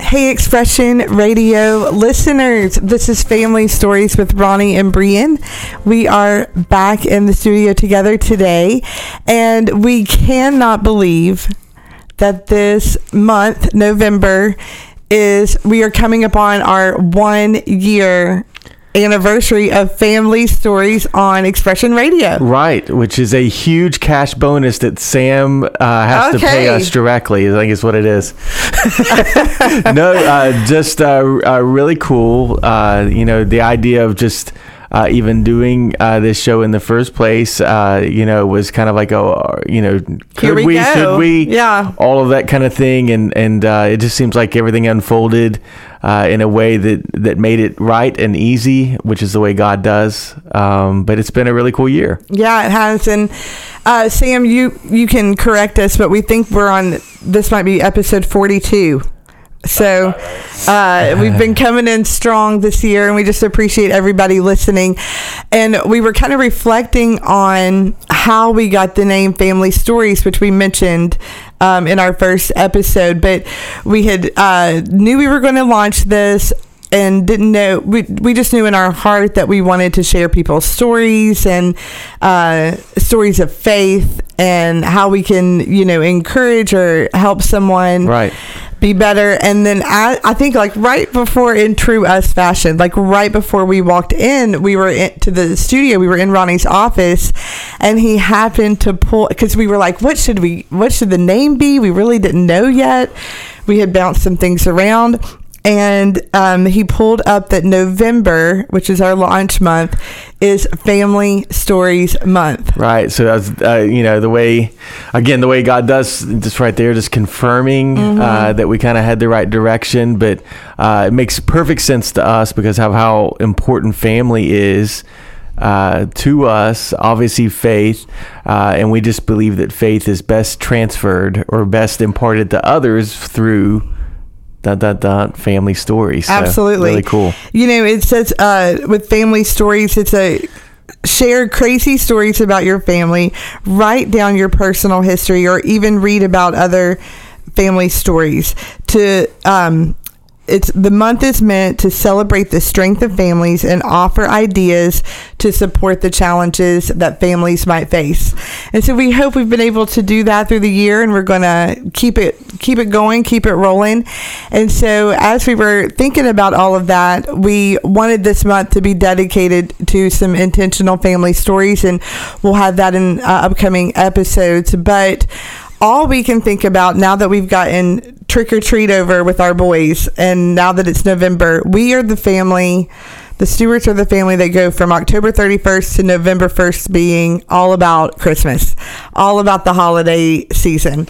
Hey, Expression Radio listeners, this is Family Stories with Ronnie and Brian. We are back in the studio together today, and we cannot believe that this month, November, is we are coming upon our one year anniversary of Family Stories on Expression Radio. Right, which is a huge cash bonus that Sam uh, has to pay us directly. I think is what it is. no, uh, just uh, uh, really cool. Uh, you know, the idea of just. Uh, even doing uh, this show in the first place, uh, you know, was kind of like a, you know, could we we, should we, Yeah. all of that kind of thing, and and uh, it just seems like everything unfolded uh, in a way that that made it right and easy, which is the way God does. Um, but it's been a really cool year. Yeah, it has. And uh, Sam, you you can correct us, but we think we're on. This might be episode forty-two. So uh, we've been coming in strong this year, and we just appreciate everybody listening. And we were kind of reflecting on how we got the name Family Stories, which we mentioned um, in our first episode. But we had uh, knew we were going to launch this and didn't know we, we just knew in our heart that we wanted to share people's stories and uh, stories of faith and how we can you know encourage or help someone Right. be better. And then I, I think like right before in true us fashion like right before we walked in we were in, to the studio we were in ronnie's office and he happened to pull because we were like what should we what should the name be? We really didn't know yet. We had bounced some things around and um, he pulled up that November, which is our launch month, is Family Stories Month. Right. So that's uh, you know the way, again the way God does just right there, just confirming uh, that we kind of had the right direction. But uh, it makes perfect sense to us because of how important family is. Uh, to us, obviously, faith, uh, and we just believe that faith is best transferred or best imparted to others through dot dot dot family stories. So, Absolutely. really cool. You know, it says uh, with family stories, it's a share crazy stories about your family, write down your personal history, or even read about other family stories. To um, it's the month is meant to celebrate the strength of families and offer ideas to support the challenges that families might face. And so we hope we've been able to do that through the year and we're going to keep it keep it going, keep it rolling. And so as we were thinking about all of that, we wanted this month to be dedicated to some intentional family stories and we'll have that in uh, upcoming episodes, but all we can think about now that we've gotten trick or treat over with our boys, and now that it's November, we are the family. The Stewarts are the family that go from October 31st to November 1st being all about Christmas, all about the holiday season.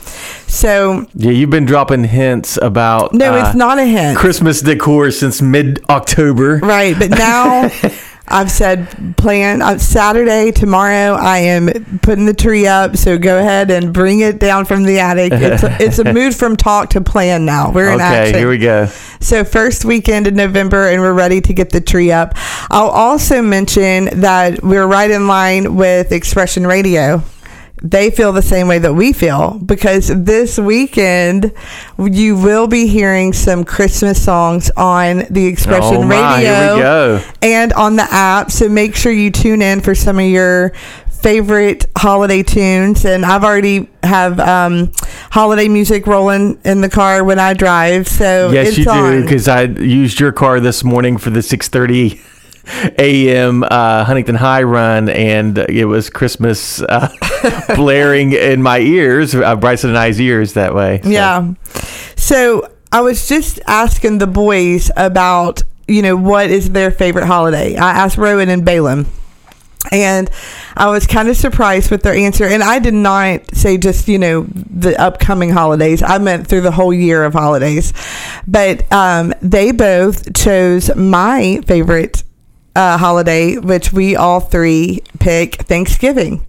So, Yeah, you've been dropping hints about no, uh, it's not a hint. Christmas decor since mid October. Right, but now I've said plan on Saturday tomorrow. I am putting the tree up, so go ahead and bring it down from the attic. It's a, it's a move from talk to plan now. We're in Okay, action. here we go. So first weekend in November, and we're ready to get the tree up. I'll also mention that we're right in line with Expression Radio. They feel the same way that we feel because this weekend you will be hearing some Christmas songs on the Expression Oh my, Radio here we go. and on the app. So make sure you tune in for some of your favorite holiday tunes. And I've already have um, holiday music rolling in the car when I drive. So Yes, you do because I used your car this morning for the 6:30 a.m. Uh, Huntington High run, and it was Christmas uh, blaring in my ears, uh, Bryson and I's ears that way. So, Yeah. So I was just asking the boys about, you know, what is their favorite holiday. I asked Rowan and Balaam. And I was kind of surprised with their answer. And I did not say just, you know, the upcoming holidays. I meant through the whole year of holidays. But um, they both chose my favorite uh, holiday, which we all three pick Thanksgiving.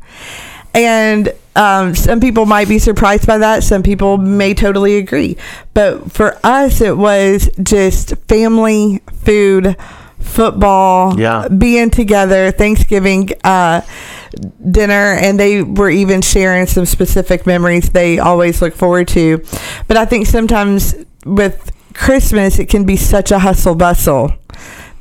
And um, some people might be surprised by that. Some people may totally agree. But for us, it was just family, food, football, Yeah. being together, Thanksgiving uh, dinner, and they were even sharing some specific memories they always look forward to. But I think sometimes with Christmas, it can be such a hustle bustle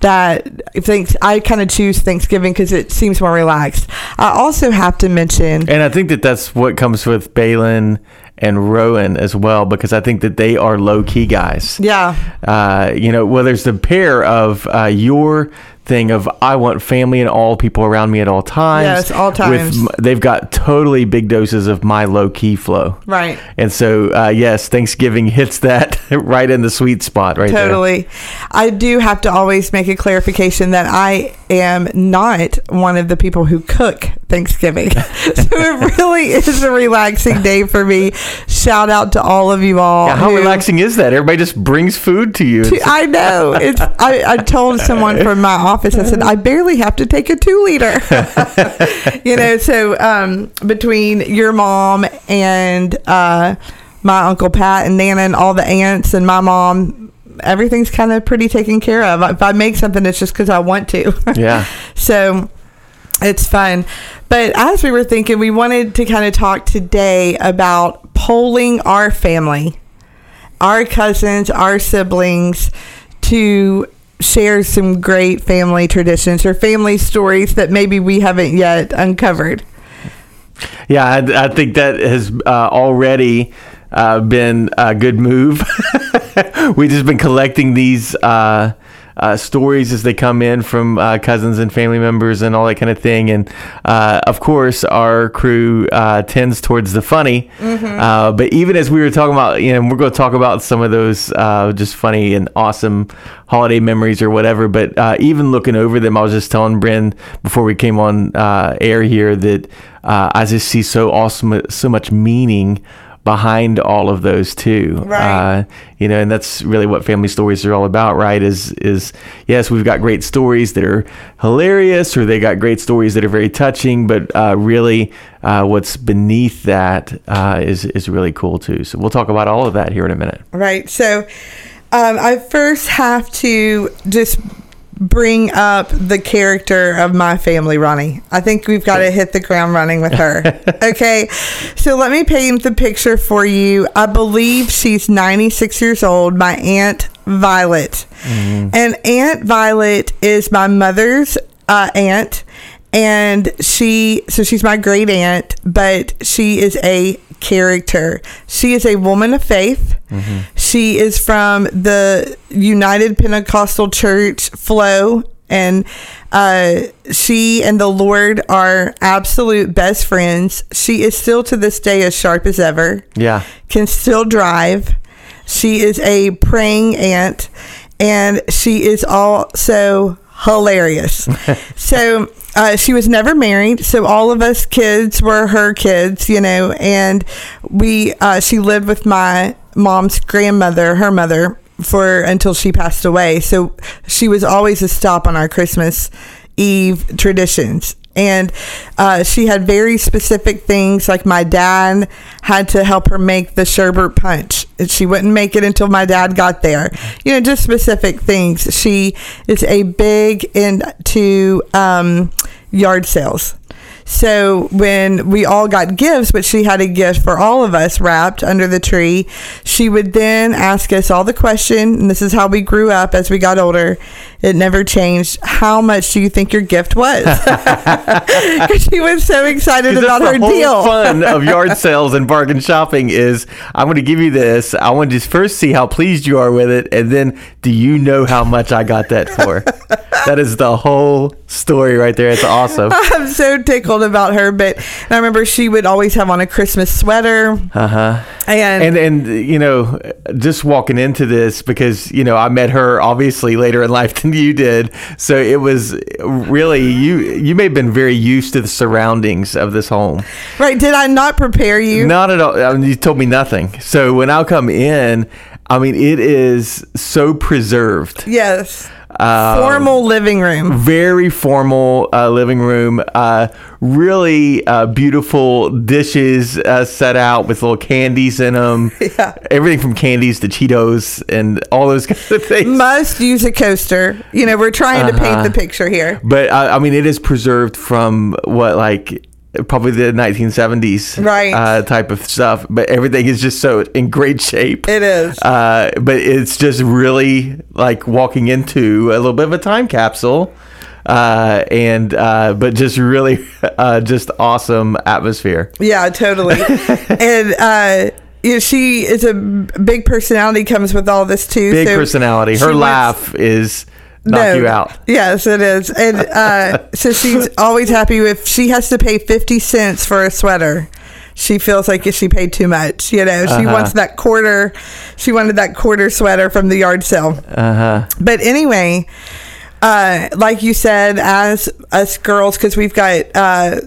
that thanks I kind of choose Thanksgiving because it seems more relaxed. I also have to mention, And I think that that's what comes with Balin and Rowan as well, because I think that they are low key guys. yeah, Uh, you know, well, there's the pair of uh, your thing of I want family and all people around me at all times. Yes, all times. With, they've got totally big doses of my low key flow. right. And so, uh, yes, Thanksgiving hits that right in the sweet spot right there. Totally. I do have to always make a clarification that I am not one of the people who cook Thanksgiving. so it really is a relaxing day for me. Shout out to all of you all. Yeah, how who- relaxing is that? Everybody just brings food to you. It's- I know. It's I, I told someone from my office, I said, I barely have to take a two liter. you know, so um, between your mom and uh, my Uncle Pat and Nana and all the aunts and my mom, everything's kind of pretty taken care of. If I make something, it's just because I want to. yeah. So it's fun. But as we were thinking, we wanted to kind of talk today about polling our family, our cousins, our siblings to share some great family traditions or family stories that maybe we haven't yet uncovered. Yeah, I, I think that has uh, already uh, been a good move. We've just been collecting these uh, uh, stories as they come in from uh, cousins and family members and all that kind of thing. And uh, of course, our crew uh, tends towards the funny. Uh, but even as we were talking about, you know, we're going to talk about some of those uh, just funny and awesome holiday memories or whatever. But uh, even looking over them, I was just telling Bryn before we came on uh, air here that uh, I just see so awesome, so much meaning behind all of those too. Right. Uh, you know, and that's really what family stories are all about, right? Is is yes, we've got great stories that are hilarious, or they got great stories that are very touching, but uh, really, uh, what's beneath that uh, is is really cool too. So we'll talk about all of that here in a minute. Right. So um, I first have to just bring up the character of my family, Ronnie. I think we've got to hit the ground running with her. okay. So let me paint the picture for you. I believe she's 96 years old, my Aunt Violet. And Aunt Violet is my mother's uh, aunt. And she, so she's my great aunt, but she is a character. She is a woman of faith. She is from the United Pentecostal Church Flow, and uh, she and the Lord are absolute best friends. She is still to this day as sharp as ever Yeah. can still drive. She is a praying aunt, and she is also hilarious. so uh, she was never married, so all of us kids were her kids, you know. And we, uh, she lived with my mom's grandmother, her mother, for until she passed away. So she was always a stop on our Christmas Eve traditions. And uh, she had very specific things, like my dad had to help her make the sherbet punch. She wouldn't make it until my dad got there. You know, just specific things. She is a big into um, yard sales. So when we all got gifts, but she had a gift for all of us wrapped under the tree, she would then ask us all the question, and this is how we grew up as we got older. It never changed. How much do you think your gift was? 'Cause she was so excited about her the whole deal. fun of yard sales and bargain shopping is I'm going to give you this. I want to just first see how pleased you are with it, and then do you know how much I got that for? that is the whole story right there. It's awesome. I'm so tickled about her, but I remember she would always have on a Christmas sweater, Uh huh. and, And and you know, just walking into this because you know I met her obviously later in life than you did, so it was really you. You may have been very used to the surroundings of this home. right? Did I not prepare you? Not at all. I mean, you told me nothing. So when I come in, I mean, it is so preserved. Yes. Um, Formal living room. Very formal uh, living room. Uh, really uh, beautiful dishes uh, set out with little candies in them. Yeah. Everything from candies to Cheetos and all those kinds of things. Must use a coaster. You know, we're trying to Uh-huh. paint the picture here. But I, I mean, it is preserved from what like probably the 1970s Right. uh, type of stuff, but everything is just so in great shape. It is. Uh, but it's just really like walking into a little bit of a time capsule. Uh, and uh, but just really uh, just awesome atmosphere. Yeah, totally. and uh, you know, she is a big personality. Comes with all this too. Big so personality. Her wants- laugh is knock you out. Yes, it is. And uh, so she's always happy if she has to pay fifty cents for a sweater. She feels like if she paid too much, you know, she Uh-huh. wants that quarter. She wanted that quarter sweater from the yard sale. Uh huh. But anyway, uh, like you said, as us girls, because we've got uh,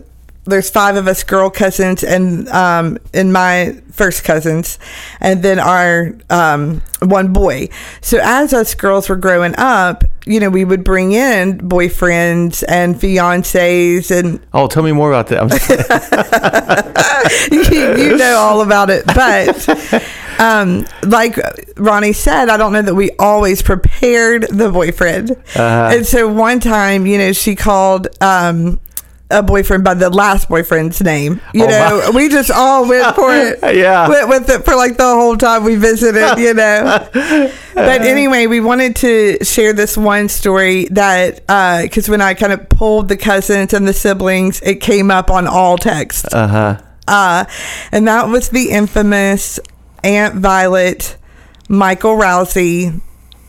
there's five of us girl cousins, and um, and my first cousins, and then our um, one boy. So as us girls were growing up, you know, we would bring in boyfriends and fiancés and Oh, tell me more about that. I'm you, you know all about it. But um, like Ronnie said, I don't know that we always prepared the boyfriend. Uh-huh. And so one time, you know, she called um, a boyfriend by the last boyfriend's name. You Oh, know, my- we just all went for it. Yeah. Went with it for like the whole time we visited, you know. but anyway, we wanted to share this one story that, because when I kind of pulled the cousins and the siblings, it came up on all texts. uh huh. Uh, and that was the infamous Aunt Violet, Michael Rousey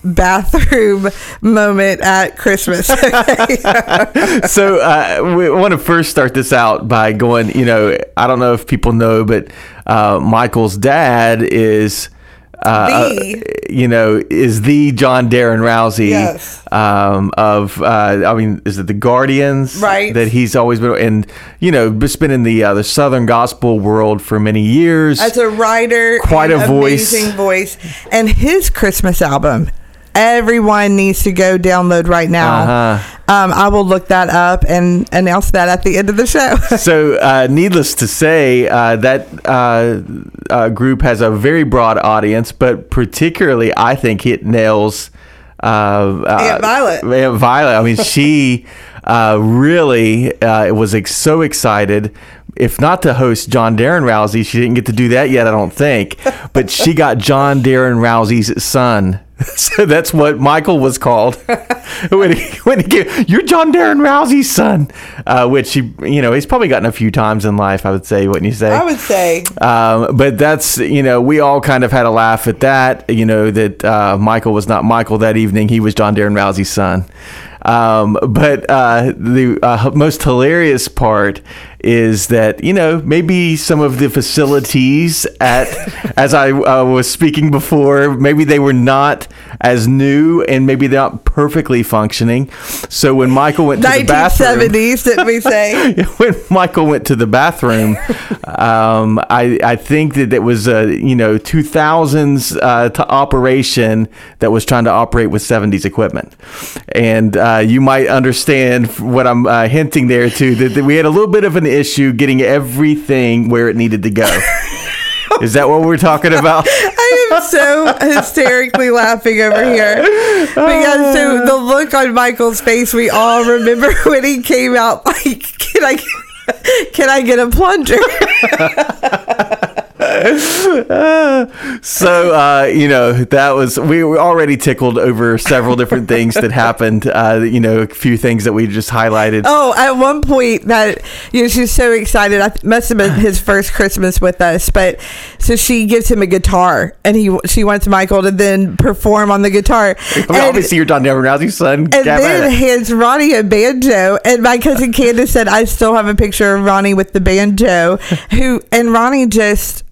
bathroom moment at Christmas. so uh, we want to first start this out by going. You know, I don't know if people know, but uh, Michael's dad is. Uh, uh, you know, is the John Darren Rousey Yes. um, of, uh, I mean, is it the Guardians? Right. That he's always been, and, you know, been in the, uh, the Southern gospel world for many years. As a writer, Quite a voice. voice, and his Christmas album. Everyone needs to go download right now. Uh-huh. Um, I will look that up and announce that at the end of the show. so, uh, needless to say, uh, that uh, uh, group has a very broad audience, but particularly, I think it nails uh, uh, Aunt Violet. Aunt Violet. I mean, she uh, really uh, was ex- so excited. If not to host John Darren Rousey, she didn't get to do that yet, I don't think. But she got John Darren Rousey's son. So that's what Michael was called when he, when he came. You're John Darren Rousey's son, uh, which he, you know, he's probably gotten a few times in life. I would say, wouldn't you say? I would say. Um, but that's you know we all kind of had a laugh at that. You know that uh, Michael was not Michael that evening; he was John Darren Rousey's son. Um, but uh, the uh, most hilarious part is that you know maybe some of the facilities at as I uh, was speaking before maybe they were not as new and maybe they're not perfectly functioning. So when Michael went to the bathroom, 1970s, did we say? when Michael went to the bathroom, um, I I think that it was a you know 2000s uh, to operation that was trying to operate with 70s equipment, and uh, you might understand what I'm uh, hinting there too that, that we had a little bit of an issue getting everything where it needed to go. Is that what we're talking about? I am so hysterically laughing over here. But yeah, so the look on Michael's face, we all remember when he came out like, can I can I get a plunger? so uh, you know that was we were already tickled over several different things that happened. Uh, you know, a few things that we just highlighted. Oh, at one point that you know she's so excited. I must have been his first Christmas with us, but so she gives him a guitar, and he she wants Michael to then perform on the guitar. I mean, And- obviously, you're Don Rousey's son. And then hands Ronnie a banjo. And my cousin Candace said, I still have a picture of Ronnie with the banjo. Who and Ronnie just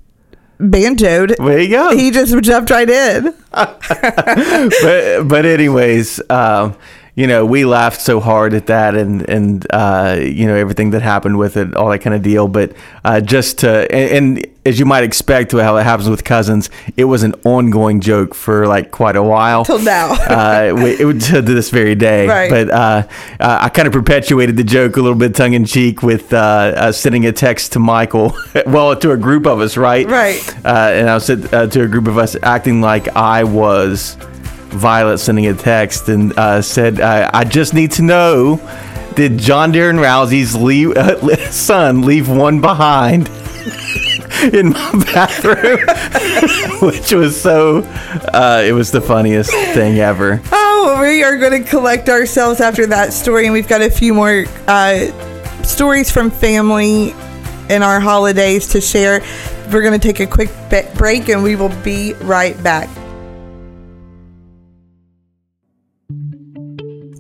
banjoed. there you go. He just jumped right in. but but anyways, um, you know, we laughed so hard at that, and and uh, you know everything that happened with it, all that kind of deal. But uh, just to and, and as you might expect, how it happens with cousins, it was an ongoing joke for like quite a while Till now. uh, it would to this very day. Right. But uh, uh, I kind of perpetuated the joke a little bit tongue in cheek with uh, uh, sending a text to Michael, well, to a group of us, right? Right. Uh, and I was uh, to a group of us acting like I was Violet sending a text and uh, said, uh, I just need to know did John Darren Rousey's leave, uh, son leave one behind in my bathroom, which was so. Uh, it was the funniest thing ever. Oh, we are going to collect ourselves after that story, and we've got a few more uh, stories from family in our holidays to share. We're going to take a quick break, and we will be right back.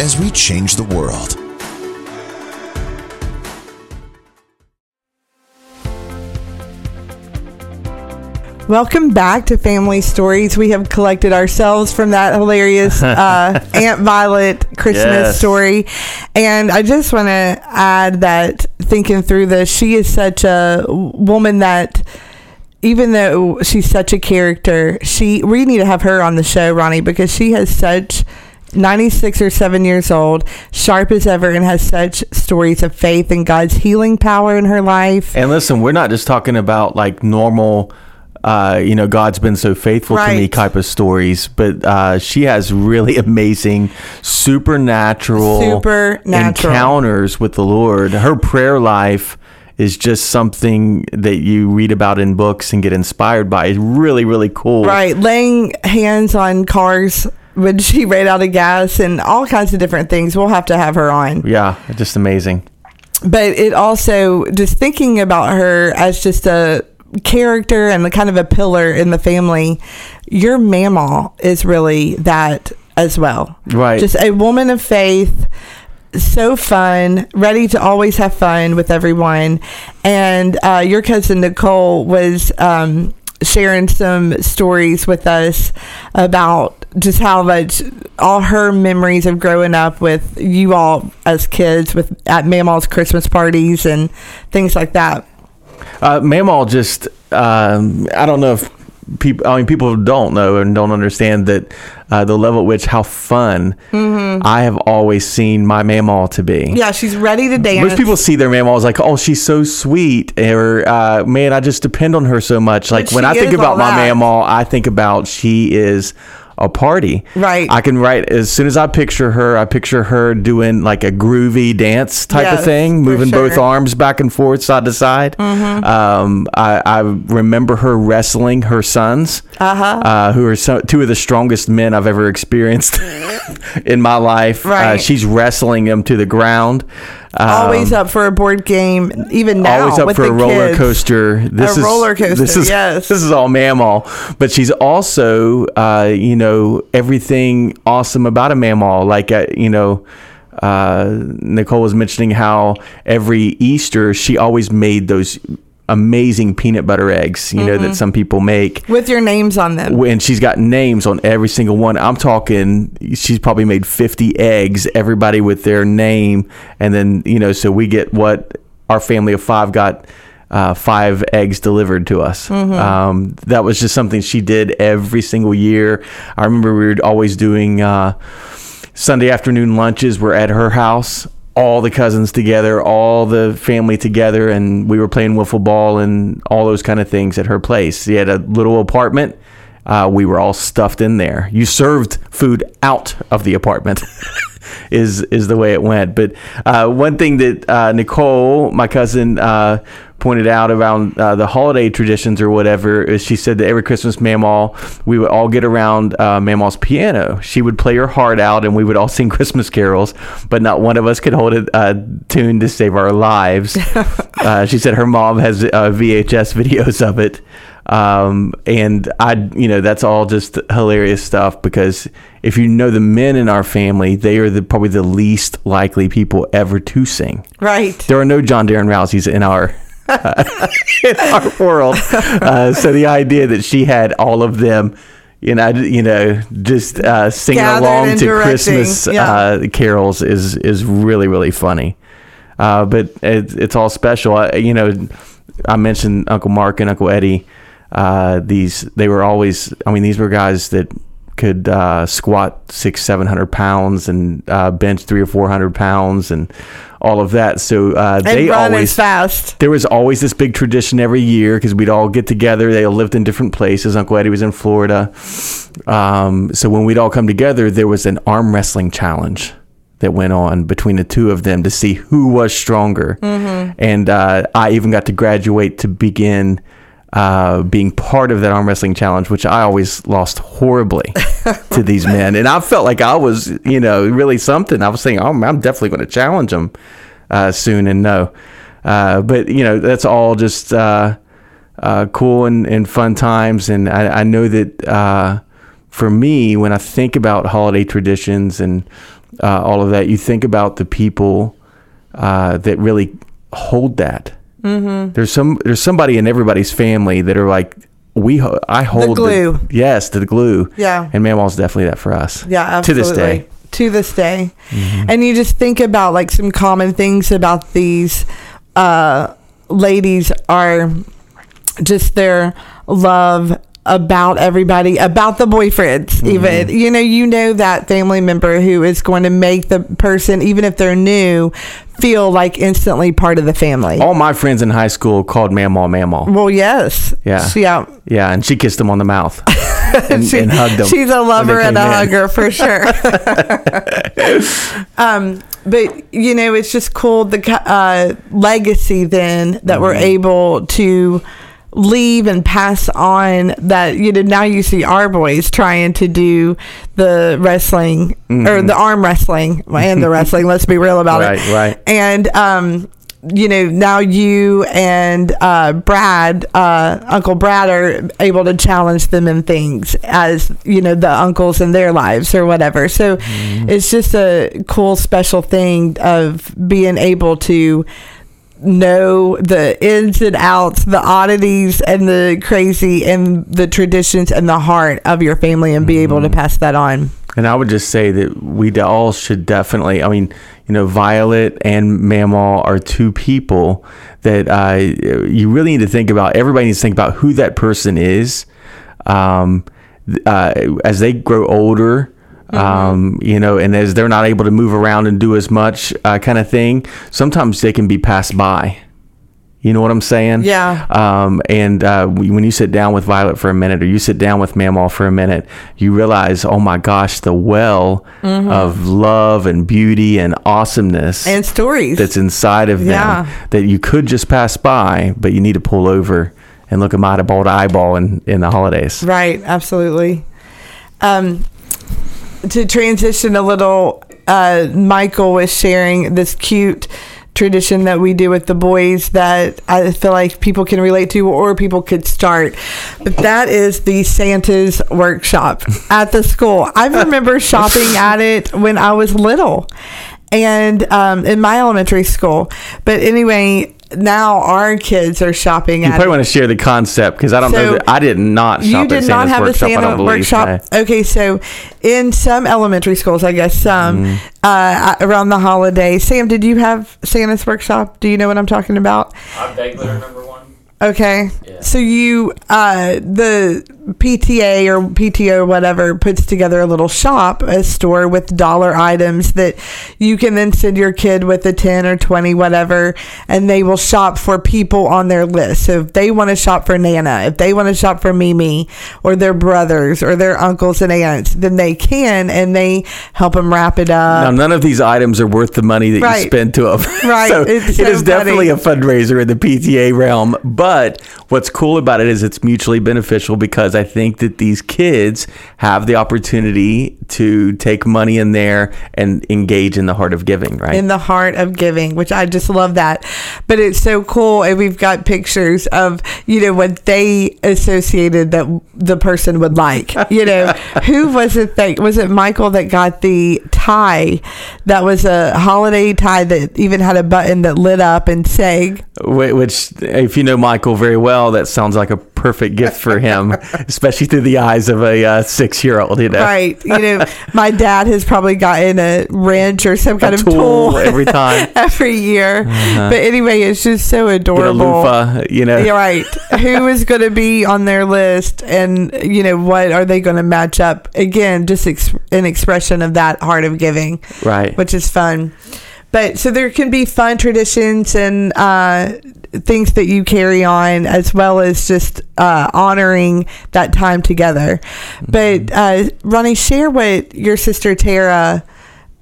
as we change the world. Welcome back to Family Stories. We have collected ourselves from that hilarious uh, Aunt Violet Christmas Yes. story. And I just want to add that thinking through this, she is such a woman that even though she's such a character, she we need to have her on the show, Ronnie, because she has such 96 or 7 years old, sharp as ever and has such stories of faith and God's healing power in her life. And listen, we're not just talking about like normal, uh, you know, God's been so faithful to me Right. type of stories, but uh, she has really amazing supernatural, Supernatural. encounters with the Lord. Her prayer life is just something that you read about in books and get inspired by. It's really, really cool. Right, laying hands on cars when she ran out of gas and all kinds of different things. We'll have to have her on. Yeah, just amazing. But it also just thinking about her as just a character and the kind of a pillar in the family. Your mama is really that as well. Right. Just a woman of faith. So fun, ready to always have fun with everyone. And uh, your cousin Nicole was um, sharing some stories with us about just how much all her memories of growing up with you all as kids with at Mamaw's Christmas parties and things like that. Uh, Mamaw just, um, I don't know if people, I mean, people don't know and don't understand that uh, the level at which how fun I have always seen my Mamaw to be. Mm-hmm. Yeah, she's ready to dance. Most people see their Mamaw as like, oh, she's so sweet, or uh, man, I just depend on her so much. Like when I think about my. Mamaw, I think about she is a party. Right. I can write as soon as I picture her. I picture her doing like a groovy dance type Yes, of thing, moving both sure. Mm-hmm. arms back and forth, side to side. Um, I, I remember her wrestling her sons, uh-huh. who are so, two of the strongest men I've ever experienced in my life. Uh, she's wrestling them to the ground. Um, always up for a board game, even now. always up with for a roller kids. coaster. This A is roller coaster, This is yes. this is all Mamaw, but she's also, uh, you know, everything awesome about a Mamaw. Like, uh, you know, uh, Nicole was mentioning how every Easter she always made those amazing peanut butter eggs. You know Mm-hmm. that some people make with your names on them. and she's got names on every single one. I'm talking, she's probably made 50 eggs, everybody with their name. And then, you know, so we get what our family of five got uh, five eggs delivered to us. Um, that was just something she did every single year. I remember we were always doing uh, Sunday afternoon lunches. We're at her house. All the cousins together, all the family together, and we were playing wiffle ball and all those kind of things at her place. She had a little apartment. Uh, we were all stuffed in there. You served food out of the apartment. is is the way it went. But uh, one thing that uh, Nicole, my cousin, uh, pointed out around uh, the holiday traditions or whatever is she said that every Christmas, Mamaw, we would all get around uh, Mamaw's piano. She would play her heart out, and we would all sing Christmas carols, but not one of us could hold a uh, tune to save our lives. uh, she said her mom has uh, VHS videos of it. Um, and I, you know, that's all just hilarious stuff because if you know the men in our family, they are the, probably the least likely people ever to sing. Right. There are no John Darren Rouseys in our in our world. Uh, so the idea that she had all of them you know, you know, just uh, singing Gathered along to directing, Christmas yeah. uh, carols is is really really funny. Uh, but it, it's all special. I, you know, I mentioned Uncle Mark and Uncle Eddie. Uh, these they were always. I mean, these were guys that could uh, squat six, seven hundred pounds and uh, bench three or four hundred pounds and all of that. So uh, they always fast. there was always this big tradition every year because we'd all get together. They all lived in different places. Uncle Eddie was in Florida. Um, so when we'd all come together, there was an arm wrestling challenge that went on between the two of them to see who was stronger. And uh, I even got to graduate to begin uh, being part of that arm wrestling challenge, which I always lost horribly to these men. And I felt like I was, you know, really something. I was saying, oh, I'm definitely going to challenge them uh, soon. And no. Uh, but, you know, that's all just uh, uh, cool and, and fun times. And I, I know that uh, for me, when I think about holiday traditions and uh, all of that, you think about the people uh, that really hold that. Mm-hmm. There's some there's somebody in everybody's family that are like we ho- I hold the glue. yes, the glue. Yeah. and Mamaw's definitely that for us. Yeah, to absolutely. this day. To this day. And you just think about like some common things about these uh, ladies are just their love about everybody, about the boyfriends, even. You know, you know that family member who is going to make the person, even if they're new, feel like instantly part of the family. All my friends in high school called Mamaw Mamaw. Well, yes. Yeah. Yeah. Yeah, and she kissed him on the mouth and, She- and hugged him. She's a lover and a in. hugger for sure. um, but you know, it's just cool the uh, legacy then that we're Mm-hmm. able to leave and pass on. That you know now you see our boys trying to do the wrestling Mm-hmm. or the arm wrestling and the wrestling. Let's be real about Right, it. right. And um, you know now you and uh, Brad, uh, Uncle Brad, are able to challenge them in things as you know the uncles in their lives or whatever. So it's just a cool, special thing of being able to know the ins and outs, the oddities and the crazy and the traditions and the heart of your family and be able to pass that on. And I would just say that we all should definitely. I mean, you know, Violet and Mamaw are two people that uh, you really need to think about. Everybody needs to think about who that person is um, uh, as they grow older. Um, you know, and as they're not able to move around and do as much, uh, kind of thing. Sometimes they can be passed by. You know what I'm saying? Yeah. Um, and uh, when you sit down with Violet for a minute, or you sit down with Mamaw for a minute, you realize, oh my gosh, the well of love and beauty and awesomeness And stories. that's inside of them Yeah. that you could just pass by, but you need to pull over and look them eyeball to eyeball in, in the holidays. Right, absolutely. Um, to transition a little, uh, Michael was sharing this cute tradition that we do with the boys that I feel like people can relate to or people could start. But that is the Santa's workshop at the school. I remember shopping at it when I was little and um, in my elementary school. But anyway, now our kids are shopping You at probably it. want to share the concept because I don't So, know. That, I did not shop You did Santa's not have a workshop. I Santa workshop. No. Okay, so in some elementary schools, I guess some Mm-hmm. uh, around the holidays. Sam, did you have Santa's workshop? Do you know what I'm talking about? I vaguely remember one. Okay, Yeah. so you uh, the PTA or PTO whatever puts together a little shop, a store with dollar items that you can then send your kid with a ten or twenty whatever, and they will shop for people on their list. So if they want to shop for Nana, if they want to shop for Mimi or their brothers or their uncles and aunts, then they can, and they help them wrap it up. Now, none of these items are worth the money that Right. you spend to them. Right. so It's it so is definitely a fundraiser in the PTA realm. But what's cool about it is it's mutually beneficial because I think that these kids have the opportunity to take money in there and engage in the heart of giving, right? in the heart of giving, which I just love that. But it's so cool, and we've got pictures of you know what they associated that the person would like. You know, who was it that was it Michael that got the tie that was a holiday tie that even had a button that lit up and sang. Which, if you know Michael very well, that sounds like a perfect gift for him. especially through the eyes of a uh, six-year-old. You know, Right. You know, my dad has probably gotten a wrench or some kind A of tool tool every time. every year. But anyway, it's just so adorable. loofah. You know, You're right. Who is going to be on their list, and you know what are they going to match up? Again, just ex- an expression of that heart of giving, right? which is fun. But so there can be fun traditions and uh, things that you carry on, as well as just uh, honoring that time together. But uh, Ronnie, share what your sister Tara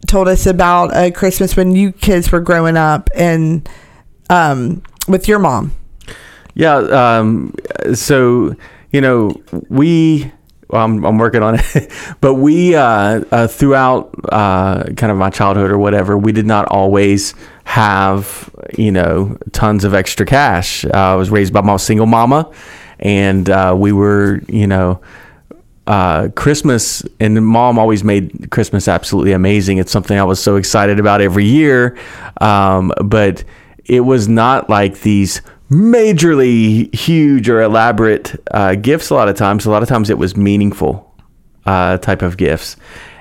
told us about uh, Christmas when you kids were growing up and um, with your mom. Yeah. Um, so, you know, we, I'm, I'm working on it, but we, uh, uh, throughout uh, kind of my childhood or whatever, we did not always have, you know, tons of extra cash. Uh, I was raised by my single mama, and uh, we were, you know, uh, Christmas and mom always made Christmas absolutely amazing. It's something I was so excited about every year. Um, but it was not like these majorly huge or elaborate uh, gifts a lot of times. A lot of times it was meaningful uh, type of gifts.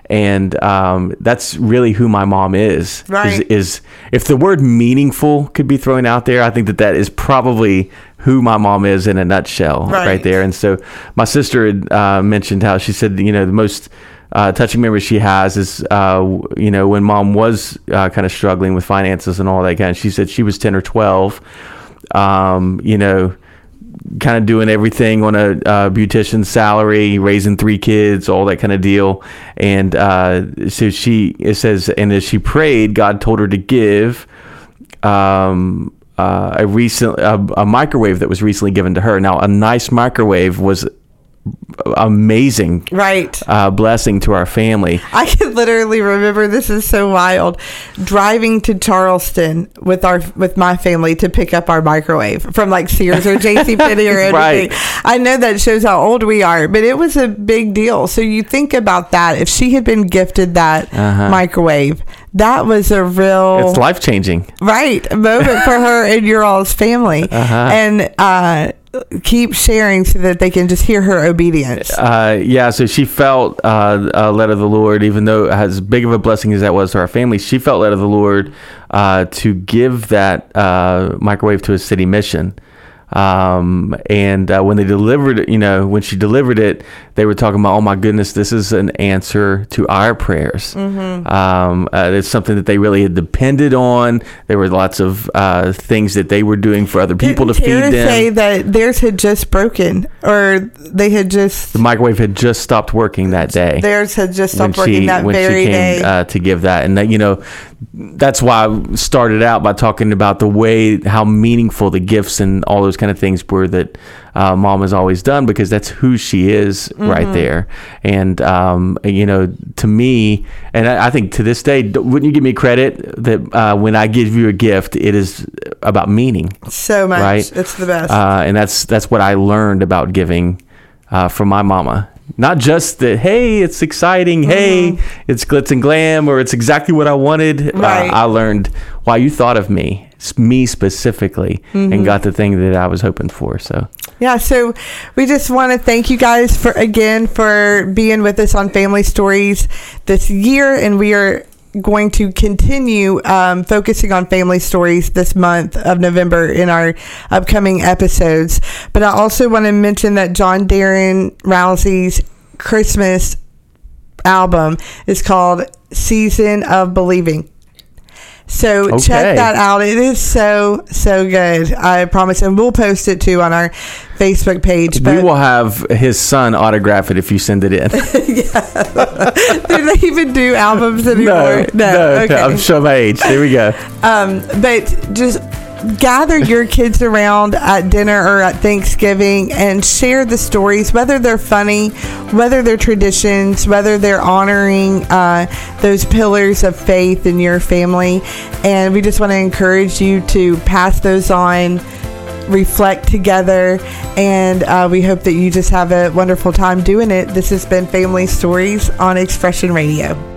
And um, that's really who my mom is. Right. Is, is if the word meaningful could be thrown out there, I think that that is probably who my mom is in a nutshell, Right. right, there. And so my sister had uh, mentioned how she said, you know, the most uh, touching memory she has is, uh, you know, when mom was uh, kind of struggling with finances and all that kind. Of, She said she was ten or twelve. Um, you know, kind of doing everything on a uh, beautician's salary, raising three kids, all that kind of deal. And uh, so she, it says, and as she prayed, God told her to give um, uh, a recent a, a microwave that was recently given to her. Now, a nice microwave was amazing Right. uh, blessing to our family. I can literally remember this is so wild. Driving to Charleston with our with my family to pick up our microwave from like Sears or JC Penney or anything. Right. I know that shows how old we are, but it was a big deal. So you think about that. If she had been gifted that Uh-huh. microwave, that was a real It's life changing. right moment for her and your all's family. Uh-huh. And uh, keep sharing so that they can just hear her obedience. Uh, yeah, so she felt uh, uh, led of the Lord, even though as big of a blessing as that was to our family, she felt led of the Lord uh, to give that uh, microwave to a city mission. Um, and uh, when they delivered it, you know, when she delivered it, they were talking about, oh my goodness, this is an answer to our prayers. Um, uh, it's something that they really had depended on. There were lots of uh, things that they were doing for other people Didn't to Tara feed them. say that theirs had just broken or they had just the microwave had just stopped working that day. theirs had just stopped working she that when very she came day. uh, to give that, and that you know, that's why I started out by talking about the way how meaningful the gifts and all those kind of things were that uh, mom has always done because that's who she is Mm-hmm. right there, and um, you know, to me, and I, I think to this day, wouldn't you give me credit that uh, when I give you a gift, it is about meaning, so much. right? It's the best. uh, and that's that's what I learned about giving uh, from my mama. Not just that, hey, it's exciting, hey, it's glitz and glam, or it's exactly what I wanted. Mm-hmm. Right. Uh, I learned why you thought of me, me specifically, Mm-hmm. and got the thing that I was hoping for. So, Yeah, so we just want to thank you guys for again for being with us on Family Stories this year, and we are going to continue um, focusing on family stories this month of November in our upcoming episodes. But I also want to mention that John Darren Rousey's Christmas album is called Season of Believing. So Okay. check that out. It is so so good. I promise, and we'll post it too on our Facebook page. we will have his son autograph it if you send it in. do they even do albums anymore? no, no Okay. I'm sure my age. There we go. Um, but just gather your kids around at dinner or at Thanksgiving and share the stories, whether they're funny, whether they're traditions, whether they're honoring uh, those pillars of faith in your family. And we just want to encourage you to pass those on. Reflect together, and uh, we hope that you just have a wonderful time doing it. This has been Family Stories on Expression Radio.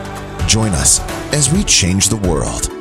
Join us as we change the world.